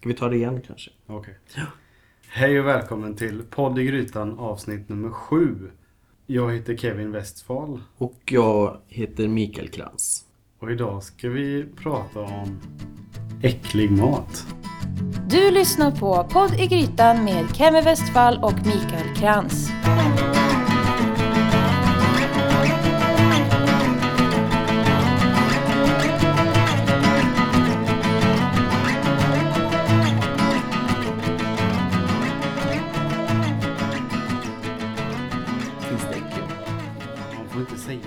Ska vi ta det igen kanske? Okej. Hej och välkommen till Podd i Grytan avsnitt nummer sju. Jag heter Kevin Westfall Och jag heter Mikael Krantz. och idag ska vi prata om äcklig mat. Du lyssnar på Podd i Grytan med Kemi Westfall och Mikael Krantz.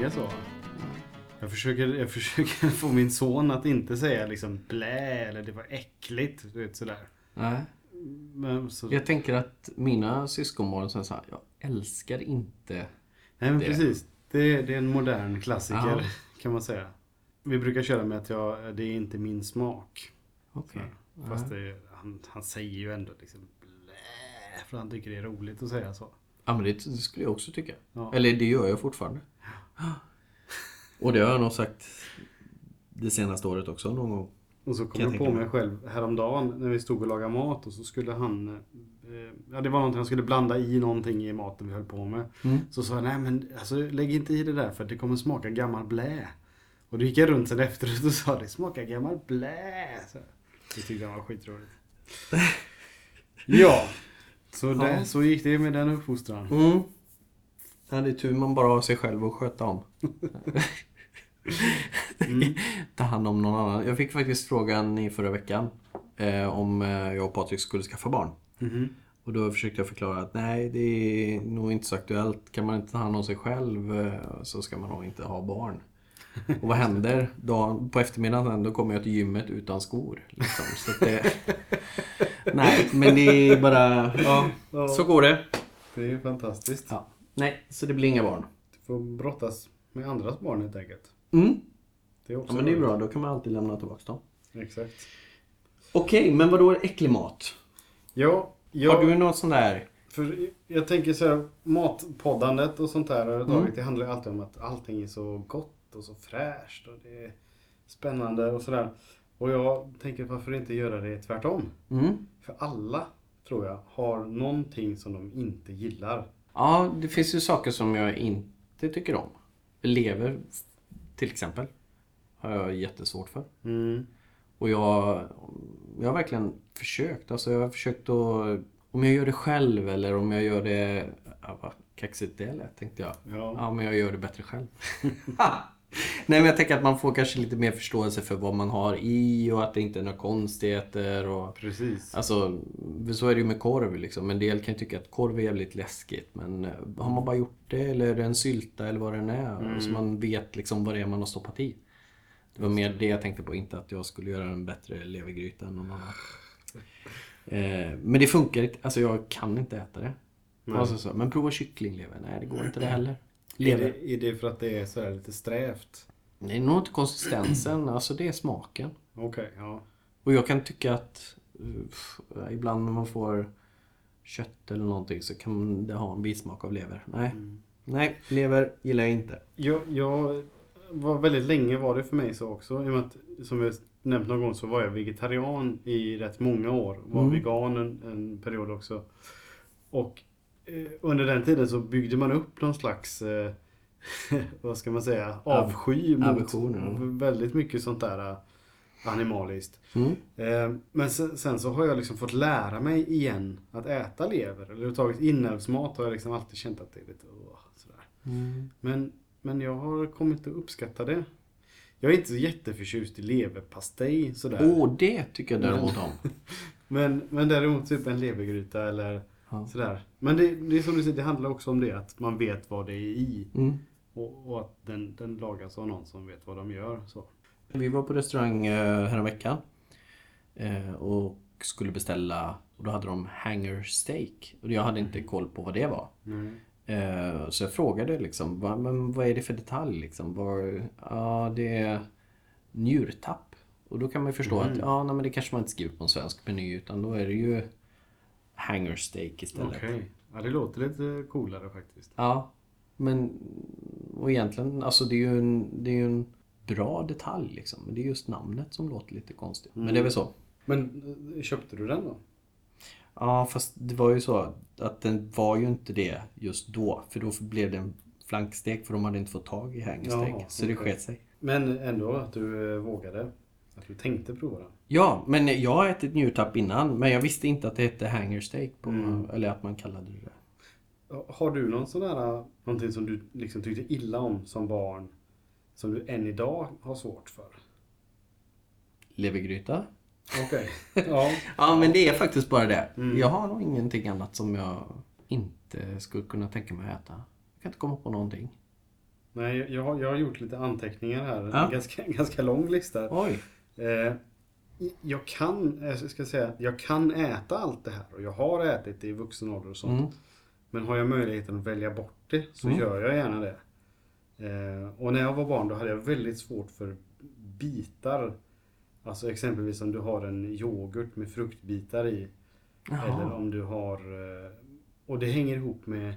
Säga så. Jag försöker, jag försöker få min son att inte säga liksom blä eller det var äckligt. Du vet sådär. Nej. Men, så, Jag tänker att mina syskonbarn säger så här, jag älskar inte... nej men det. precis. Det, det är en modern klassiker Ja. kan man säga. Vi brukar köra med att jag, det är inte min smak. Så, Fast det, han, han säger ju ändå liksom blä, för han tycker det är roligt att säga så. Ja men det, det skulle jag också tycka. Ja. Eller det gör jag fortfarande. Och det har jag nog sagt det senaste året också någon gång. Och så kom jag jag på mig själv häromdagen när vi stod och lagade mat och så skulle han eh, Ja det var någonting han skulle blanda i någonting i maten vi höll på med. Mm. Så sa jag nej men alltså lägg inte i det där för det kommer smaka gammal blä. Och då gick jag runt sen efteråt och sa det smakar gammal blä. Så, det tyckte han var skitroligt. ja. Så, Ja. så gick det med den uppfostran. Mm. Ja, det är tur man bara har sig själv att sköta om. Mm. Ta hand om någon annan. Jag fick faktiskt frågan i förra veckan eh, om eh, jag och Patrik skulle skaffa barn. Mhm. Och då försökte jag förklara att nej, det är nog inte så aktuellt. Kan man inte ta hand om sig själv eh, så ska man nog inte ha barn. Och vad händer? Dagen, på eftermiddagen då kommer jag till gymmet utan skor. Liksom. Så det, nej, men det är bara... Ja, Ja. så går det. Det är ju fantastiskt. Ja. Nej, så det blir inga barn. Du får brottas med andras barn helt enkelt. Mm. Det är också Ja men det är bra, då kan man alltid lämna tillbaka dem. Exakt. Okej, men vad då är äcklig mat? Ja, jag, Har du något sån där? för jag tänker så här, matpoddandet och sånt där överhuvudtaget, Mm. det handlar ju alltid om att allting är så gott och så fräscht och det är spännande och sådär. Och jag tänker varför inte göra det tvärtom? Mm. För alla, tror jag, har någonting som de inte gillar. Ja, det finns ju saker som jag inte tycker om. Lever, till exempel, har jag jättesvårt för. Mm. Och jag, jag har verkligen försökt. Alltså jag har försökt att... Om jag gör det själv eller om jag gör det... Ja, vad kaxigt det lät tänkte jag. Ja. Ja, men jag gör det bättre själv. Nej, men jag tänker att man får kanske lite mer förståelse för vad man har i och att det inte är några konstigheter. Och, Precis. alltså, så är det ju med korv liksom. En del kan ju tycka att korv är jävligt läskigt. Men eh, har man bara gjort det eller är det en sylta eller vad det än är. Så man vet liksom vad det är man har stoppat i. Det var mer det jag tänkte på, inte att jag skulle göra en bättre levergryta än någon annan. Eh, men det funkar inte, alltså jag kan inte äta det. Alltså så, men prova kycklinglever, nej det går inte det heller. Är Lever. det, är det för att det är så här lite strävt? Det är nog inte konsistensen, alltså det är smaken. Okej, ja. Och jag kan tycka att uh, ibland när man får kött eller någonting så kan det ha en bismak av lever. Nej, nej lever gillar jag inte. Jag, jag var väldigt länge var det för mig så också. I och med att, som jag nämnt någon gång så var jag vegetarian i rätt många år. Var Mm. vegan en, en period också. Och under den tiden så byggde man upp någon slags, eh, vad ska man säga, avsky mot aversion, ja. väldigt mycket sånt där eh, animaliskt. Mm. Eh, men sen, sen så har jag liksom fått lära mig igen att äta lever. Eller överhuvudtaget inälvsmat har jag liksom alltid känt att det är lite åh, sådär. Men, men jag har kommit att uppskatta det. Jag är inte så jätteförtjust i leverpastej sådär. Åh, det tycker jag däremot om. Men, men däremot typ en levergryta eller Ja. sådär. Men det, det är som du säger, det handlar också om det att man vet vad det är i. Mm. Och, och att den, den lagas av någon som vet vad de gör. Så. Vi var på restaurang eh, häromveckan eh, och skulle beställa och då hade de hanger steak och jag hade inte koll på vad det var. Mm. Så jag frågade liksom, vad, men vad är det för detalj liksom? Var, ja, det är njurtapp. Och då kan man ju förstå att ja, nej, men det kanske man inte skriver på en svensk meny utan då är det ju hanger steak istället. Okej. Ja, det låter lite coolare faktiskt. Ja, men och egentligen, alltså det är ju en, det är ju en bra detalj liksom. Men det är just namnet som låter lite konstigt. Men det är väl så. Men eh, köpte du den då? Ja, fast det var ju så att den var ju inte det just då. För då blev det en flankstek för de hade inte fått tag i hängestek. Jaha, så det okej. sket sig. Men ändå att du eh, vågade. Att du tänkte prova den. Ja, men jag har ätit njurtapp innan. Men jag visste inte att det hette hangersteak. På, Mm. Eller att man kallade det det. Har du någon sån här, någonting som du liksom tyckte illa om som barn? Som du än idag har svårt för? Levergryta? Okej. Ja. Ja, men det är faktiskt bara det. Mm. Jag har nog ingenting annat som jag inte skulle kunna tänka mig att äta. Jag kan inte komma på någonting. Nej, jag jag har gjort lite anteckningar här. Ja. En ganska, ganska lång lista. Oj! Eh, jag kan, jag ska säga, jag kan äta allt det här och jag har ätit det i vuxen ålder och sånt. Mm. Men har jag möjligheten att välja bort det så Mm. gör jag gärna det. Eh, och när jag var barn då hade jag väldigt svårt för bitar. Alltså exempelvis om du har en yoghurt med fruktbitar i. Eller Jaha. om du har... eh, Och det hänger ihop med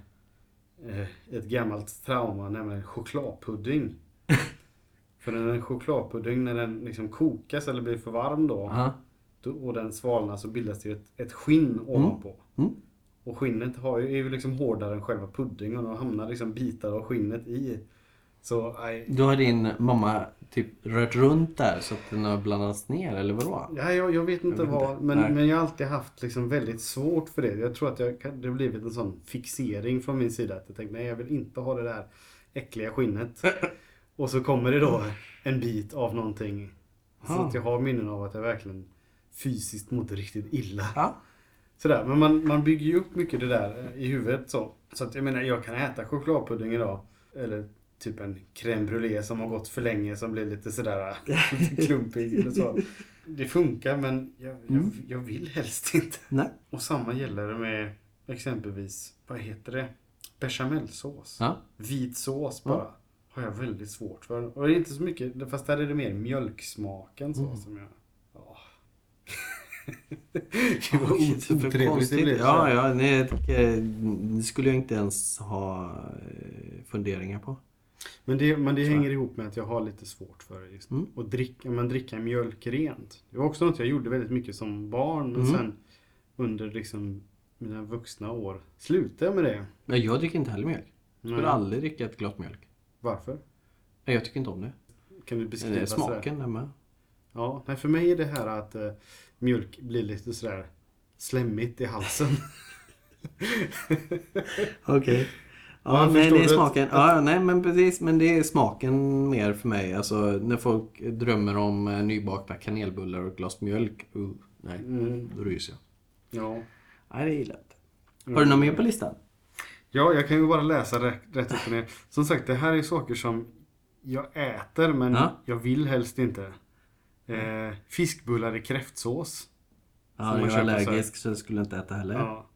eh, ett gammalt trauma, nämligen chokladpudding. För när en chokladpudding, när den liksom kokas eller blir för varm då, Ja. då och den svalnar så bildas det ett, ett skinn ovanpå. Mm. Och skinnet har ju, är ju liksom hårdare än själva puddingen och då hamnar liksom bitar av skinnet i. Så nej, Då har din mamma typ rört runt där så att den har blandats ner eller vadå? Ja, jag, jag vet inte Jag vet vad, inte. men, Nej. men jag har alltid haft liksom väldigt svårt för det. Jag tror att jag, det har blivit en sån fixering från min sida. Att jag tänkte, nej jag vill inte ha det där äckliga skinnet. Och så kommer det då en bit av någonting. Så att jag har minnen av att jag verkligen fysiskt mådde riktigt illa. Ja. Sådär, men man, man bygger ju upp mycket det där eh, i huvudet så. Så att jag menar, jag kan äta chokladpudding idag. Eller typ en crème brûlée som har gått för länge som blir lite sådär lite klumpig eller så. Det funkar men jag, jag, Mm. jag vill helst inte. Nej. Och samma gäller det med exempelvis, vad heter det? Bechamelsås. Ja. Vit sås bara. Har jag väldigt svårt för. Och det är inte så mycket, fast där är det mer mjölksmaken så Mm. som jag... Ja. Gud vad otrevligt det blev. Ja, ja, nej, det skulle jag inte ens ha eh, funderingar på. Men det, men det hänger ihop med att jag har lite svårt för just Mm. att dricka, men dricka mjölk rent. Det var också något jag gjorde väldigt mycket som barn. Men Mm. sen under liksom mina vuxna år slutade jag med det. Men jag dricker inte heller mjölk. Jag skulle Nej. aldrig dricka ett glas mjölk. Varför? Nej, Jag tycker inte om det. Kan du det beskriva är sådär? smaken där med. Ja, nej, för mig är det här att eh, mjölk blir lite sådär slemmigt i halsen. Okej. Ja, Ja, nej, det är smaken. Ja, nej, men precis. Men det är smaken mer för mig. Alltså när folk drömmer om eh, nybakta kanelbullar och ett glas mjölk. Uh, nej, Mm, då ryser jag. ja. Nej, det gillar jag inte. Har du något mer på listan? Ja, jag kan ju bara läsa rätt, rätt upp och ner. Som sagt, det här är saker som jag äter men Ja. jag vill helst inte. Eh, fiskbullar i kräftsås. Ja, Som jag är allergisk så jag skulle inte äta heller. Ja.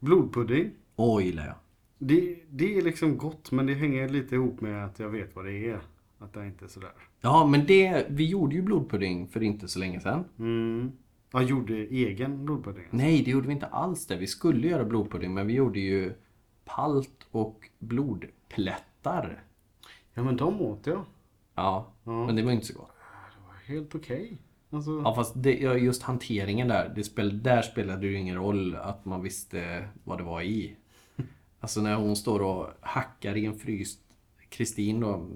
Blodpudding. Åh, gillar jag. Det, det är liksom gott men det hänger lite ihop med att jag vet vad det är. Att det inte är sådär. Ja, men det, vi gjorde ju blodpudding för inte så länge sedan. Mm. Jag gjorde egen blodpudding. Nej, det gjorde vi inte alls det. Vi skulle göra blodpudding, men vi gjorde ju palt och blodplättar. Ja men de åt jag. Ja, Ja. men det var inte så gott. Det var helt okej. Alltså, Ja, fast det, just hanteringen där, det spel, där spelade det ju ingen roll att man visste vad det var i. Alltså när hon står och hackar i en fryst Kristin då,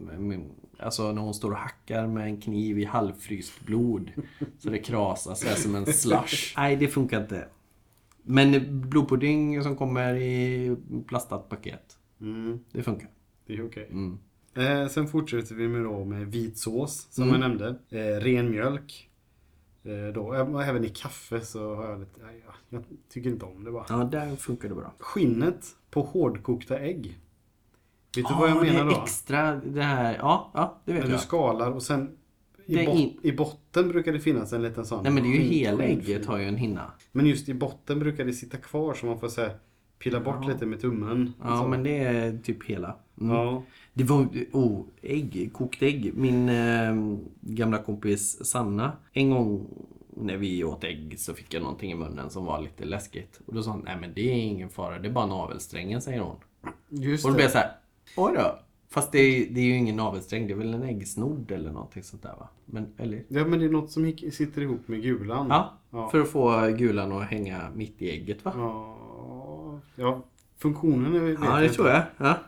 alltså när hon står och hackar med en kniv i halvfryst blod så det krasar här som en slush. Nej, det funkar inte. Men blodpudding som kommer i plastat paket, mm, det funkar. det är okej. Mm. Eh, sen fortsätter vi med, då med vit sås som Mm. jag nämnde. Eh, ren mjölk. Eh, då, även i kaffe så har jag lite... Ja, jag tycker inte om det bara. Ja, där funkar det bra. Skinnet på hårdkokta ägg. Vet du vad jag Ja, menar det då? är extra, det här, ja, ja det vet När du jag. skalar och sen i, bot- in- i botten brukar det finnas en liten sån. Nej men det är ju hela ägget har ju en hinna. Men just i botten brukar det sitta kvar så man får här, pilla bort Ja. lite med tummen. Ja Så. men det är typ hela. Mm. Ja. Det var, oh, ägg, kokt ägg. Min eh, gamla kompis Sanna, en gång när vi åt ägg så fick jag någonting i munnen som var lite läskigt. Och då sa hon, nej men det är ingen fara, det är bara navelsträngen säger hon. Just Och då blev jag så här, oj då. Fast det är, det är ju ingen navelsträng, det är väl en äggsnodd eller någonting sånt där va? Men, eller? Ja men det är något som sitter ihop med gulan. Ja, Ja. för att få gulan att hänga mitt i ägget va? Ja, ja funktionen är, Ja, det tror jag. Ja.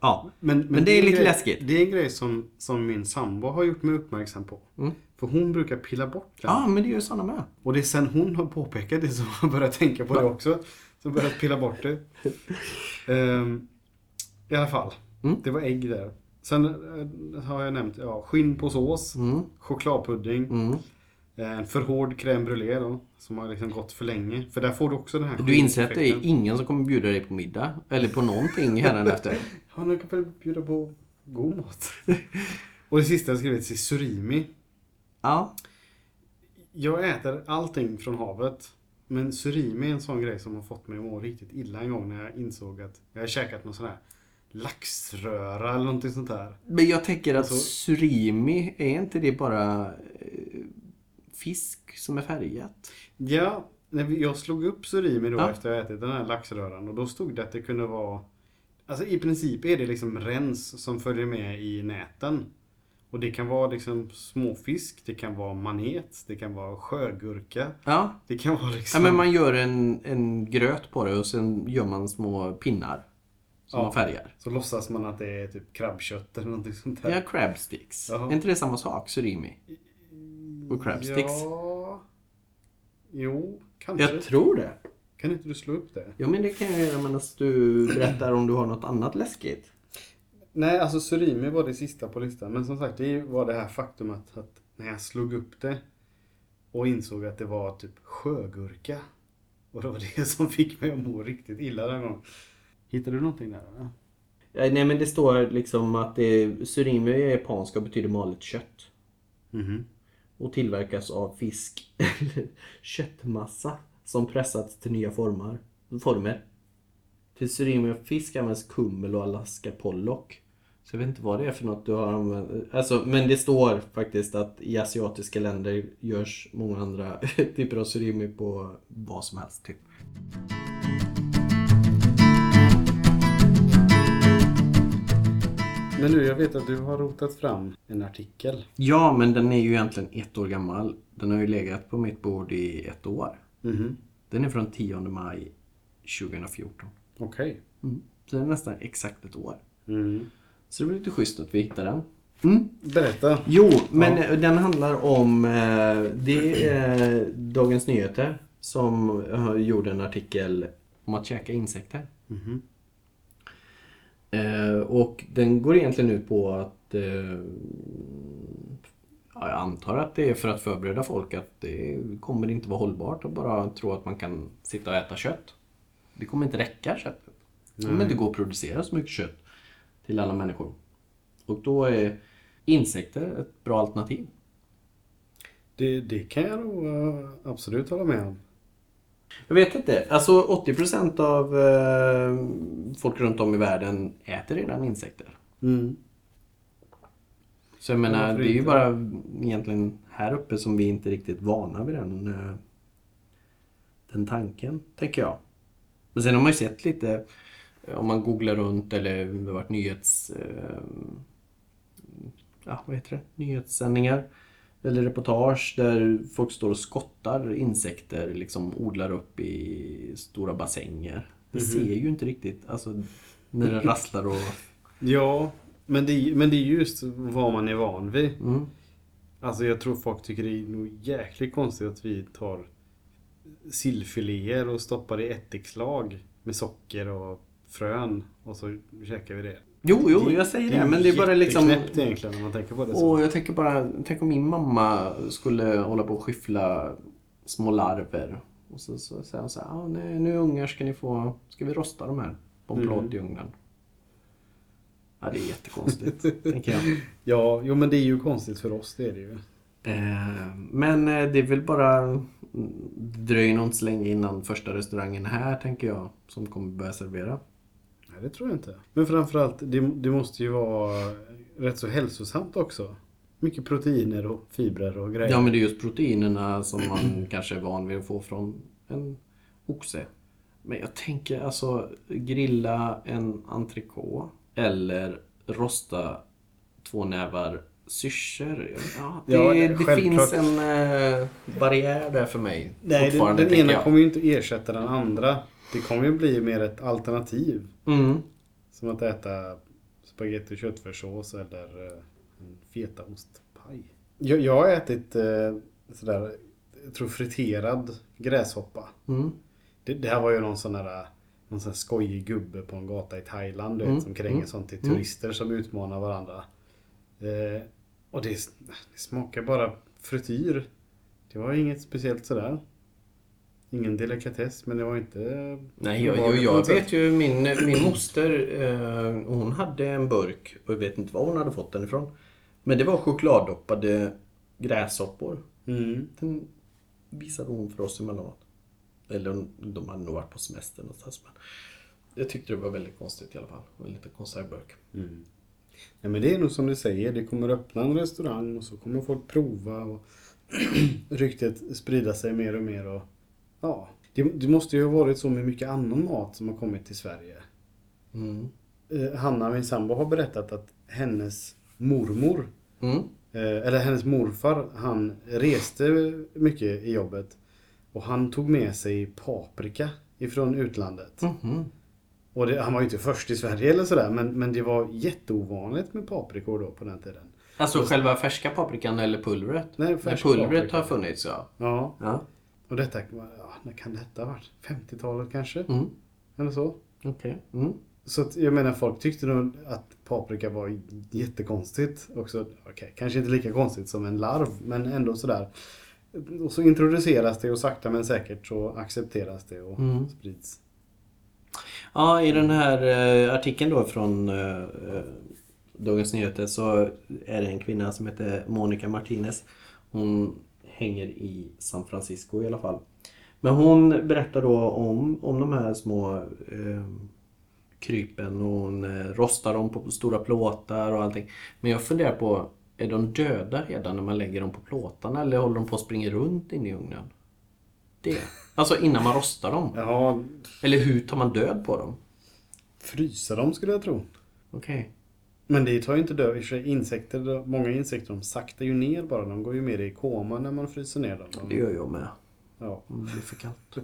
ja. Men, men, Men det är en lite grej, läskigt. Det är en grej som, som min sambo har gjort mig uppmärksam på. Mm. För hon brukar pilla bort den. Ja, men det gör sådana med. Och det är sen hon har påpekat det som jag börjat tänka på det också. Som börjat pilla bort det. Ehm, I alla fall. Mm. Det var ägg där. Sen eh, har jag nämnt ja, skinn på sås, Mm. chokladpudding, Mm. eh, en för hård crème brûlée då. Som har liksom gått för länge. För där får du också den här Du inser att det är skinneffekten. ingen som kommer bjuda dig på middag. Eller på någonting hädanefter. Ja, nu kan väl bjuda på god mat. Och det sista jag skrivit är surimi. Ja. Jag äter allting från havet. Men surimi är en sån grej som har fått mig att må riktigt illa en gång när jag insåg att jag har käkat någon sån här laxröra eller någonting sånt där. Men jag tänker att Alltså- surimi, är inte det bara eh, fisk som är färgat? Ja, jag slog upp surimi då Ja. efter jag ätit den här laxröran och då stod det att det kunde vara Alltså i princip är det liksom rens som följer med i näten. Och det kan vara liksom småfisk, det kan vara manet, det kan vara sjögurka. Ja. Det kan vara liksom... ja men man gör en, en gröt på det och sen gör man små pinnar. Som Ja. man färgar. Så låtsas man att det är typ krabbkött eller någonting sånt där. Ja, crab sticks. Jaha. Är inte det samma sak? Surimi? Och crab sticks? Ja... Jo, kanske. Jag tror det. Kan inte du slå upp det? Ja men det kan jag göra medan du berättar om du har något annat läskigt. Nej, alltså surimi var det sista på listan. Men som sagt, det var det här faktumet att när jag slog upp det och insåg att det var typ sjögurka. Och det var det som fick mig att må riktigt illa den gången. Hittade du någonting där? Eller? Nej men det står liksom att det, surimi är japanska och betyder malet kött. Mhm. Och tillverkas av fisk eller köttmassa som pressats till nya formar, former. Till surimi och fisk används kummel och Alaska pollock. Så jag vet inte vad det är för något du har använt. Alltså, men det står faktiskt att i asiatiska länder görs många andra typer av surimi på vad som helst. Typ. Men nu, jag vet att du har rotat fram en artikel. Ja, men den är ju egentligen ett år gammal. Den har ju legat på mitt bord i ett år. Mhm. Den är från 10 maj 2014. Okej. Mm. Så det är nästan exakt ett år. Mm. Så det blir lite schysst att vi hittar den. Mm. Berätta. Jo, men eh, den handlar om... eh, Det är Dagens Nyheter som eh, gjorde en artikel om att käka insekter. Mhm. Eh, och den går egentligen ut på att... Eh, ja, jag antar att det är för att förbereda folk att det kommer inte vara hållbart att bara tro att man kan sitta och äta kött. Det kommer inte räcka köttet. Det kommer inte gå att producera så mycket kött till alla människor. Och då är insekter ett bra alternativ. Det, det kan jag nog eh, absolut hålla med om. Jag vet inte. Alltså 80% av eh, folk runt om i världen äter redan insekter. Mm. Så jag menar, det är ju bara egentligen här uppe som vi inte riktigt är vana vid den, eh, den tanken, tänker jag. Men sen har man ju sett lite, eh, om man googlar runt eller det har varit nyhets... Eh, ja, vad heter det? Nyhetssändningar. Eller reportage där folk står och skottar insekter, liksom odlar upp i stora bassänger. Det Mhm. ser ju inte riktigt, alltså när det rasslar och... Ja, men det, är- men det är just vad man är van vid. Mm. Alltså jag tror folk tycker det är nog jäkligt konstigt att vi tar sillfiléer och stoppar i ättikslag med socker och frön och så käkar vi det. Jo, jo, jag säger det. Men det är bara liksom... jätteknäppt egentligen när man tänker på det så. Och jag tänker bara, tänk om min mamma skulle hålla på och skyffla små larver. Och så, så säger hon så här, ah, nej, nu ungar ska ni få, ska vi rosta de här på en plåt i ugnen? Ja, det är jättekonstigt, tänker jag. Ja, jo men det är ju konstigt för oss, det är det ju. Eh, men eh, det är väl bara, det inte så länge innan första restaurangen är här, tänker jag, som kommer börja servera. Det tror jag inte. Men framförallt, det, det måste ju vara rätt så hälsosamt också. Mycket proteiner och fibrer och grejer. Ja, men det är just proteinerna som man kanske är van vid att få från en oxe. Men jag tänker alltså grilla en entrecote eller rosta två nävar syrsor. Ja, det, Ja, det finns en eh, barriär där för mig. Nej, den, den ena jag. kommer ju inte ersätta den andra. Det kommer ju bli mer ett alternativ. Mm. Som att äta spagetti och köttfärssås eller eh, en fetaostpaj. Jag, jag har ätit eh, sådär, jag tror friterad gräshoppa. Mm. Det, det här var ju någon sån där någon sån här skojig gubbe på en gata i Thailand du Mm, vet, som kränger mm, sånt till mm. turister som utmanar varandra. Eh, och det, det smakar bara frityr. Det var inget speciellt sådär. Ingen delikatess men det var inte... Nej, jag, jag, jag vet ju min, min moster, eh, hon hade en burk och jag vet inte var hon hade fått den ifrån. Men det var chokladdoppade gräshoppor. Mm. Den visade hon för oss emellanåt. Eller de hade nog varit på semester någonstans. Men jag tyckte det var väldigt konstigt i alla fall. En liten konservburk. Mm. Nej men det är nog som du säger, det kommer öppna en restaurang och så kommer folk prova och ryktet sprida sig mer och mer och ja. Det, det måste ju ha varit så med mycket annan mat som har kommit till Sverige. Mm. Eh, Hanna, min sambo, har berättat att hennes mormor, Mm. eh, eller hennes morfar, han reste mycket i jobbet. Och han tog med sig paprika ifrån utlandet. Mhm. Och det, han var ju inte först i Sverige eller sådär, men, men det var jätteovanligt med paprikor då på den tiden. Alltså själva färska paprikan eller pulvret? Nej, När färsk pulvret paprika. har funnits ja. Ja, Ja, och detta, ja, när kan detta ha varit? 50-talet kanske? mm. Eller så? okej. Mm. Så att, jag menar folk tyckte nog att paprika var jättekonstigt också. Okej, kanske inte lika konstigt som en larv, men ändå sådär. Och så introduceras det och sakta men säkert så accepteras det och Mm. sprids. Ja, i den här eh, artikeln då från eh, eh, Dagens Nyheter så är det en kvinna som heter Monica Martinez. Hon hänger i San Francisco i alla fall. Men hon berättar då om, om de här små eh, krypen och hon eh, rostar dem på stora plåtar och allting. Men jag funderar på, är de döda redan när man lägger dem på plåtarna eller håller de på att springa runt inne i ugnen? Det. Alltså innan man rostar dem. Ja, Eller hur tar man död på dem? frysa dem skulle jag tro. Okej. Men det tar ju inte död. I sig, Insekter, många insekter de saktar ju ner bara. De går ju mer i koma när man fryser ner dem. Det De, gör jag med. ja. Om det blir för kallt.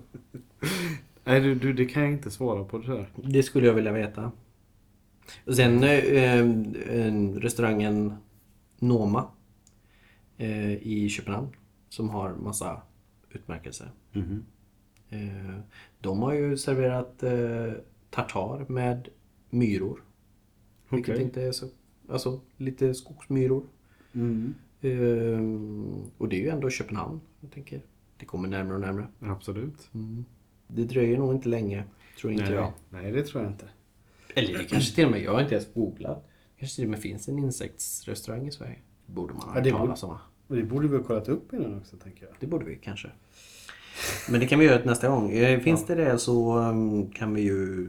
Nej du, du, det kan jag inte svara på det här. Det skulle jag vilja veta. Och sen eh, eh, restaurangen Noma eh, i Köpenhamn som har massa utmärkelser. Mhm. Eh, de har ju serverat eh, tartar med myror. Vilket Okej. inte är så... Alltså lite skogsmyror. Mm. Eh, och det är ju ändå Köpenhamn. Jag tänker, det kommer närmare och närmare. Absolut. Det dröjer nog inte länge, tror inte Nej, jag. nej, det tror jag inte. Eller det kanske till och med, jag har inte ens googlat. Kanske till och med finns en insektsrestaurang i Sverige. Det borde man ha Ja, hört det talas om. det borde vi ha kollat upp innan också tänker jag. Det borde vi kanske. Men det kan vi göra nästa gång. Eh, Finns det det så um, kan vi ju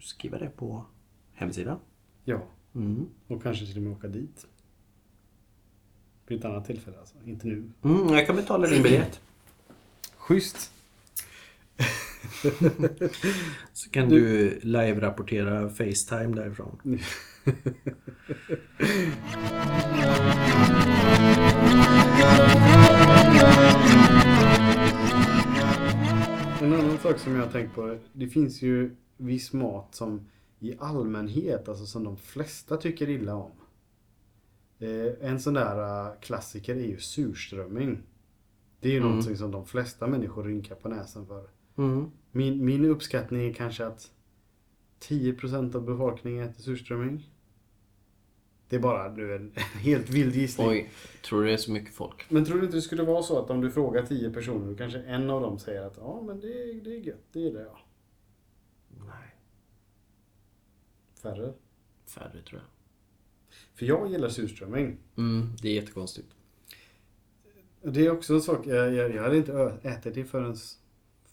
skriva det på hemsidan. Ja, Mm. och kanske till och med åka dit. Vid ett annat tillfälle alltså. Inte nu. Mm, jag kan betala din biljett. Schysst. Så kan du live-rapportera Facetime därifrån. En annan sak som jag har tänkt på. Det finns ju viss mat som i allmänhet, alltså som de flesta tycker illa om. Eh, en sån där eh, klassiker är ju surströmming. Det är ju Mm. någonting som de flesta människor rynkar på näsan för. Mm. Min, min uppskattning är kanske att 10% av befolkningen äter surströmming. Det är bara nu en, helt vild gissning. Oj, tror du det är så mycket folk? Men tror du inte det skulle vara så att om du frågar 10 personer, kanske en av dem säger att ja men det, är- det är gött, det gillar jag. Nej, Färre. färre tror jag. För jag gillar surströmming. Mm, det är jättekonstigt. Det är också en sak, jag, jag, jag hade inte ätit det förrän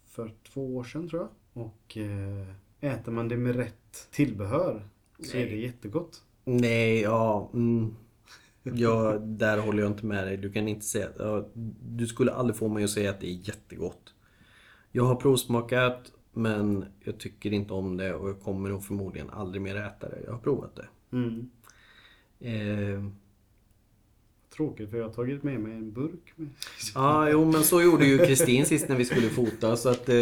för två år sedan tror jag. Och eh, äter man det med rätt tillbehör så är Nej. det jättegott. Nej, ja. Mm. ja. Där håller jag inte med dig. Du kan inte säga... Du skulle aldrig få mig att säga att det är jättegott. Jag har provsmakat men jag tycker inte om det och jag kommer nog förmodligen aldrig mer äta det. Jag har provat det. Mm. Eh, Tråkigt för jag har tagit med mig en burk. Ja, jo men så gjorde ju Kristin sist när vi skulle fota. Så att eh,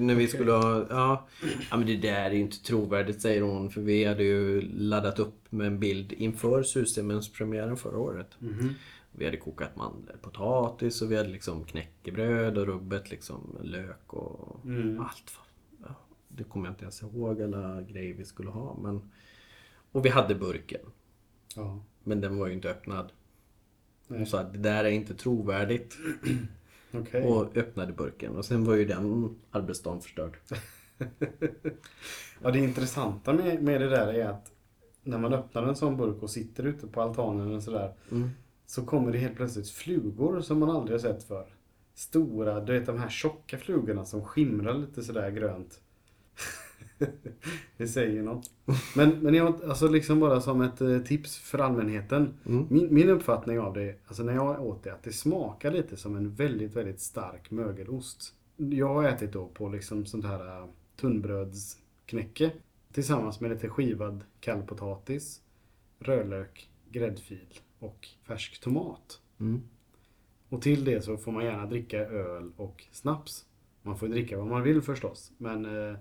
när vi skulle ha... Ja, ja, men det där är ju inte trovärdigt säger hon. För vi hade ju laddat upp med en bild inför Surströmmingspremiären förra året. Vi hade kokat mandel, potatis och vi hade liksom knäckebröd och rubbet liksom lök och allt. Ja, det kommer jag inte ens ihåg alla grejer vi skulle ha. Men... Och vi hade burken. Ja. Men den var ju inte öppnad. Hon sa att det där är inte trovärdigt. Okej. Och öppnade burken. Och sen var ju den arbetsdagen förstörd. Ja, det intressanta med, med det där är att när man öppnar en sån burk och sitter ute på altanen och sådär. Så kommer det helt plötsligt flugor som man aldrig har sett för. Stora, du vet de här tjocka flugorna som skimrar lite sådär grönt. det säger något. Men, men jag, alltså liksom bara som ett eh, tips för allmänheten. Min, min uppfattning av det, alltså när jag åt det, att det smakar lite som en väldigt, väldigt stark mögelost. Jag har ätit då på liksom sånt här eh, tunnbrödsknäcke. Tillsammans med lite skivad kallpotatis, rödlök, gräddfil och färsk tomat. Och till det så får man gärna dricka öl och snaps. Man får dricka vad man vill förstås. Men eh,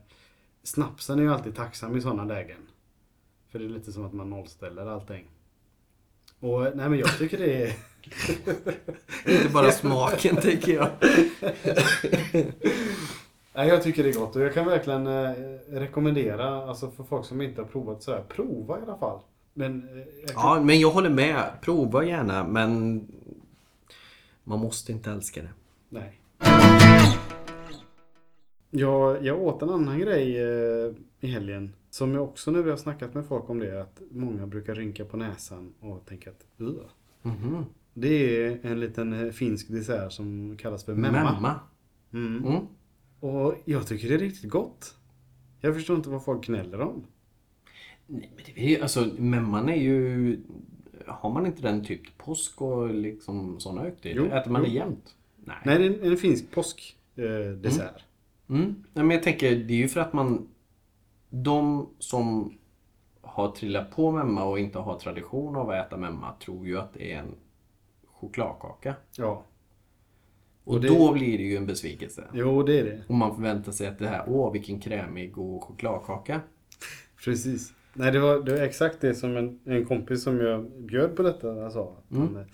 snapsen är ju alltid tacksam i sådana lägen. För det är lite som att man nollställer allting. Och nej men jag tycker det är... Inte bara smaken tänker jag. Nej, jag tycker det är gott och jag kan verkligen eh, rekommendera, alltså för folk som inte har provat sådär, prova i alla fall. Men eh, kan... Ja, men jag håller med. Prova gärna, men man måste inte älska det. Nej. Jag, jag åt en annan grej eh, i helgen. Som jag också när vi har snackat med folk om det. Att många brukar rynka på näsan och tänka att Ugh. Mhm. Det är en liten eh, finsk dessert som kallas för memma. Memma. Mm. Mm. Och jag tycker det är riktigt gott. Jag förstår inte vad folk gnäller om. Nej, men det är ju, alltså memman är ju... Har man inte den typ påsk och liksom sådana högtider? Äter man det jo. jämt? Nej. Nej, det är en, en finsk påskdessert. Eh. Mm. Nej, men jag tänker, det är ju för att man... De som har trillat på memma och inte har tradition av att äta memma tror ju att det är en chokladkaka. Ja. Och, det- då blir det ju en besvikelse. Jo, det är det. Om man förväntar sig att det här, åh vilken krämig god chokladkaka. Precis. Nej, det var, det var exakt det som en, en kompis som jag bjöd på detta sa. Att han, eh,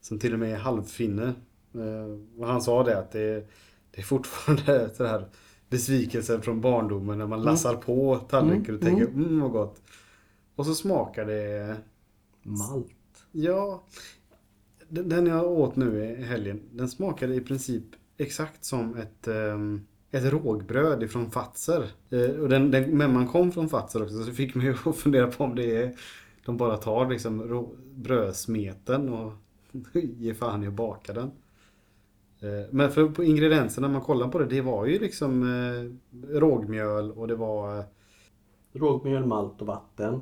som till och med är halvfinne. Eh, och han sa det att det, det är fortfarande så här besvikelsen från barndomen när man lassar på tallriken och tänker mm vad gott. Och så smakar det Malt. Ja, den jag åt nu i helgen, den smakade i princip exakt som ett, ehm, ett rågbröd ifrån Fazer. Eh, och den, den, men man kom från Fazer också, så fick mig att fundera på om det är de bara tar liksom brödsmeten och ger fan i att baka den. Eh, Men för på ingredienserna, när man kollar på det, det var ju liksom eh, rågmjöl och det var eh, Rågmjöl, malt och vatten.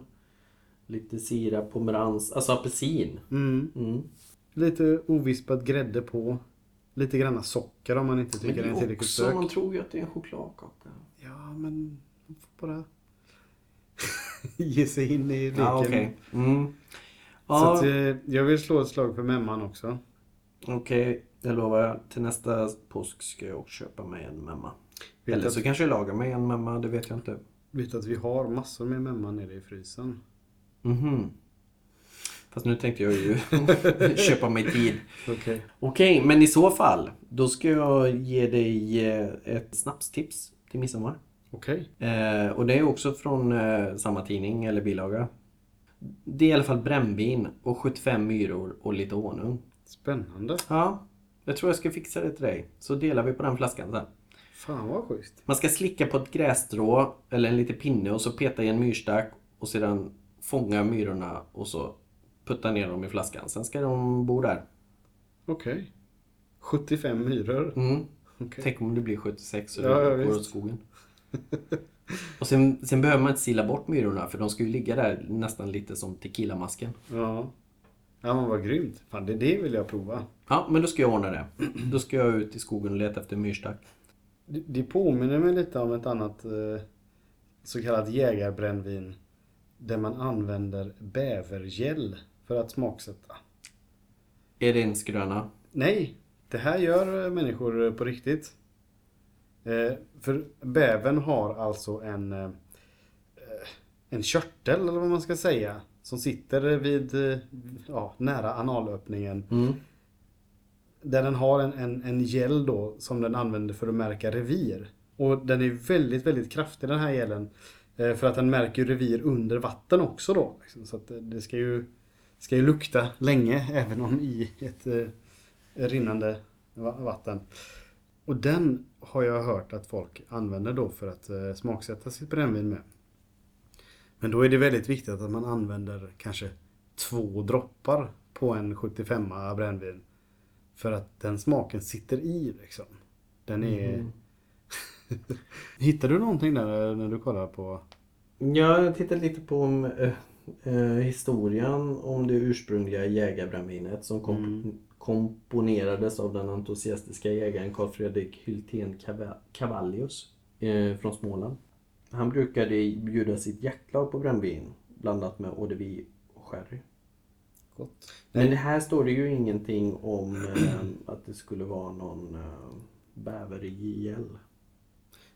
Lite sirap, pomerans, alltså apelsin. mm, Mm. lite ovispad grädde på. Lite granna socker om man inte Men tycker det den är tillräckligt också, stök. man tror ju att det är en chokladkaka. Ja, men man får bara ge sig in i leken. Ja, okej. Mm. Så att, jag vill slå ett slag för memman också. Okej. Jag lovar, till nästa påsk ska jag också köpa mig en memma. Vet Eller att- så kanske jag lagar mig en memma, det vet jag inte. Vet att vi har massor med memman nere i frysen. Mhm. Fast nu tänkte jag ju köpa mig tid. Okej. Okej, men i så fall. Då ska jag ge dig eh, ett snapstips till midsommar. Okej. Eh, och det är också från eh, samma tidning eller bilaga. Det är i alla fall brännvin och 75 myror och lite honung. Spännande. Ja, jag tror jag ska fixa det till dig. Så delar vi på den flaskan sen. Fan vad schysst. Man ska slicka på ett grässtrå eller en liten pinne och så peta i en myrstack och sedan fånga myrorna och så putta ner dem i flaskan. Sen ska de bo där. Okej. 75 myror. Mm. Okej. Tänk om det blir 76 och Ja, det går åt skogen. och sen, sen behöver man inte sila bort myrorna för de ska ju ligga där nästan lite som tequilamasken. Ja. Ja men vad grymt. Fan det, det vill jag prova. Ja, men då ska jag ordna det. Då ska jag ut i skogen och leta efter myrstack. Det, det påminner mig lite om ett annat eh, så kallat jägarbrännvin. där man använder bävergäll för att smaksätta. Är det en skröna? Nej, det här gör människor på riktigt. Eh, för bävern har alltså en, eh, en körtel eller vad man ska säga. Som sitter vid, eh, ja, nära analöppningen. Mm. Där den har en, en, en gäll då som den använder för att märka revir. Och den är väldigt, väldigt kraftig den här gällen. Eh, För att den märker revir under vatten också då. liksom. Så att det- det ska ju, ska ju lukta länge även om i ett eh, rinnande va- vatten. Och den har jag hört att folk använder då för att eh, smaksätta sitt brännvin med. Men då är det väldigt viktigt att man använder kanske två droppar på en 75 brännvin. För att den smaken sitter i liksom. Den är... Hittar du någonting där när du kollar på... Ja, jag tittade lite på om, eh, eh, historien om det ursprungliga jägarbrännvinet som kom, Mm. komponerades av den entusiastiska jägaren Carl Fredrik Hyltén Cava- Cavallius eh, från Småland. Han brukade bjuda sitt jaktlag på brännvin blandat med eau de vie och sherry. Gott. Men det här står det ju ingenting om eh, att det skulle vara någon eh, bävergäll.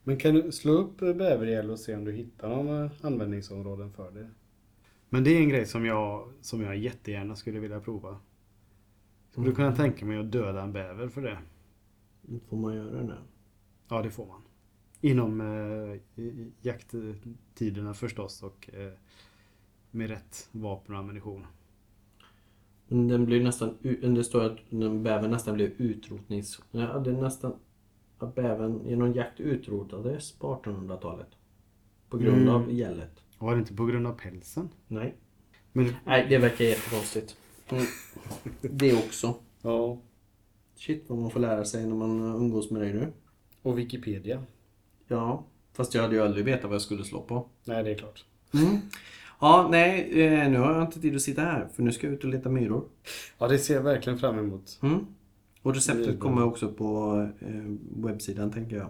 Men kan du slå upp bävergäll och se om du hittar några användningsområden för det? Men det är en grej som jag, som jag jättegärna skulle vilja prova. Skulle du kunna tänka mig att döda en bäver för det? Får man göra det? Ja, det får man. Inom eh, jakttiderna förstås och eh, med rätt vapen och ammunition. Den blir nästan, det står att den bävern nästan blev utrotnings... Ja, det är nästan att bävern genom jakt utrotades på 1800-talet. På grund Mm. av gället. Var det inte på grund av pälsen? Nej. Men, Nej, det verkar jättekonstigt. Mm. Det också. ja. Shit vad man får lära sig när man umgås med dig nu. Och Wikipedia. Ja, fast jag hade ju aldrig vetat vad jag skulle slå på. Nej, det är klart. Mm. Ja, nej, eh, nu har jag inte tid att sitta här för nu ska jag ut och leta myror. Ja, det ser jag verkligen fram emot. Mm. Och receptet kommer också på eh, webbsidan tänker jag.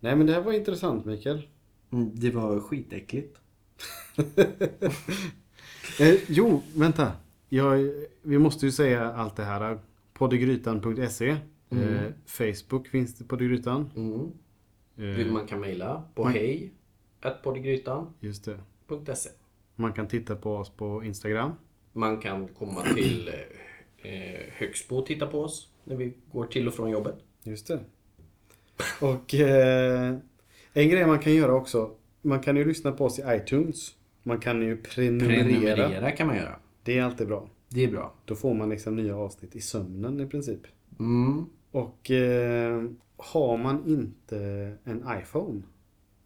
Nej, men det här var intressant, Mikael. Mm, det var skitäckligt. Eh, jo, vänta. Jag, vi måste ju säga allt det här. Poddegrytan.se eh, Facebook finns det Poddegrytan. Mm. Vill man kan mejla på Man- hej Just det. Man kan titta på oss på Instagram. Man kan komma till eh, Högsbo och titta på oss när vi går till och från jobbet. Just det. Och eh, en grej man kan göra också. Man kan ju lyssna på oss i iTunes. Man kan ju prenumerera. Prenumerera kan man göra. Det är alltid bra. Det är bra. Då får man liksom nya avsnitt i sömnen i princip. Mm. Och eh, har man inte en iPhone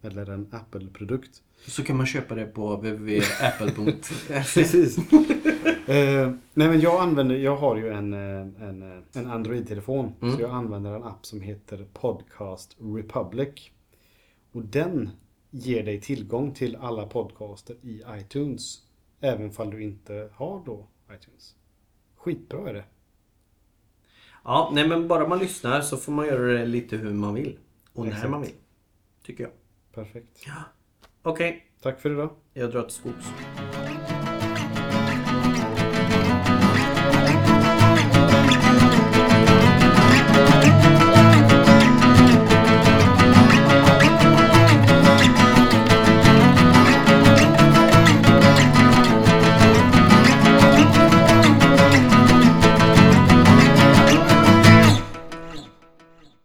eller en Apple-produkt. Så kan man köpa det på www.apple.se. Precis. eh, nej men jag använder, jag har ju en, eh, en, eh, en Android-telefon. Mm. Så jag använder en app som heter Podcast Republic. Och den ger dig tillgång till alla podcaster i iTunes. Även fall du inte har då iTunes. Skitbra är det. Ja, nej men bara man lyssnar så får man göra det lite hur man vill. Och när Exakt. man vill. Tycker jag. Perfekt. Okej, Tack för idag. jag drar till skogs.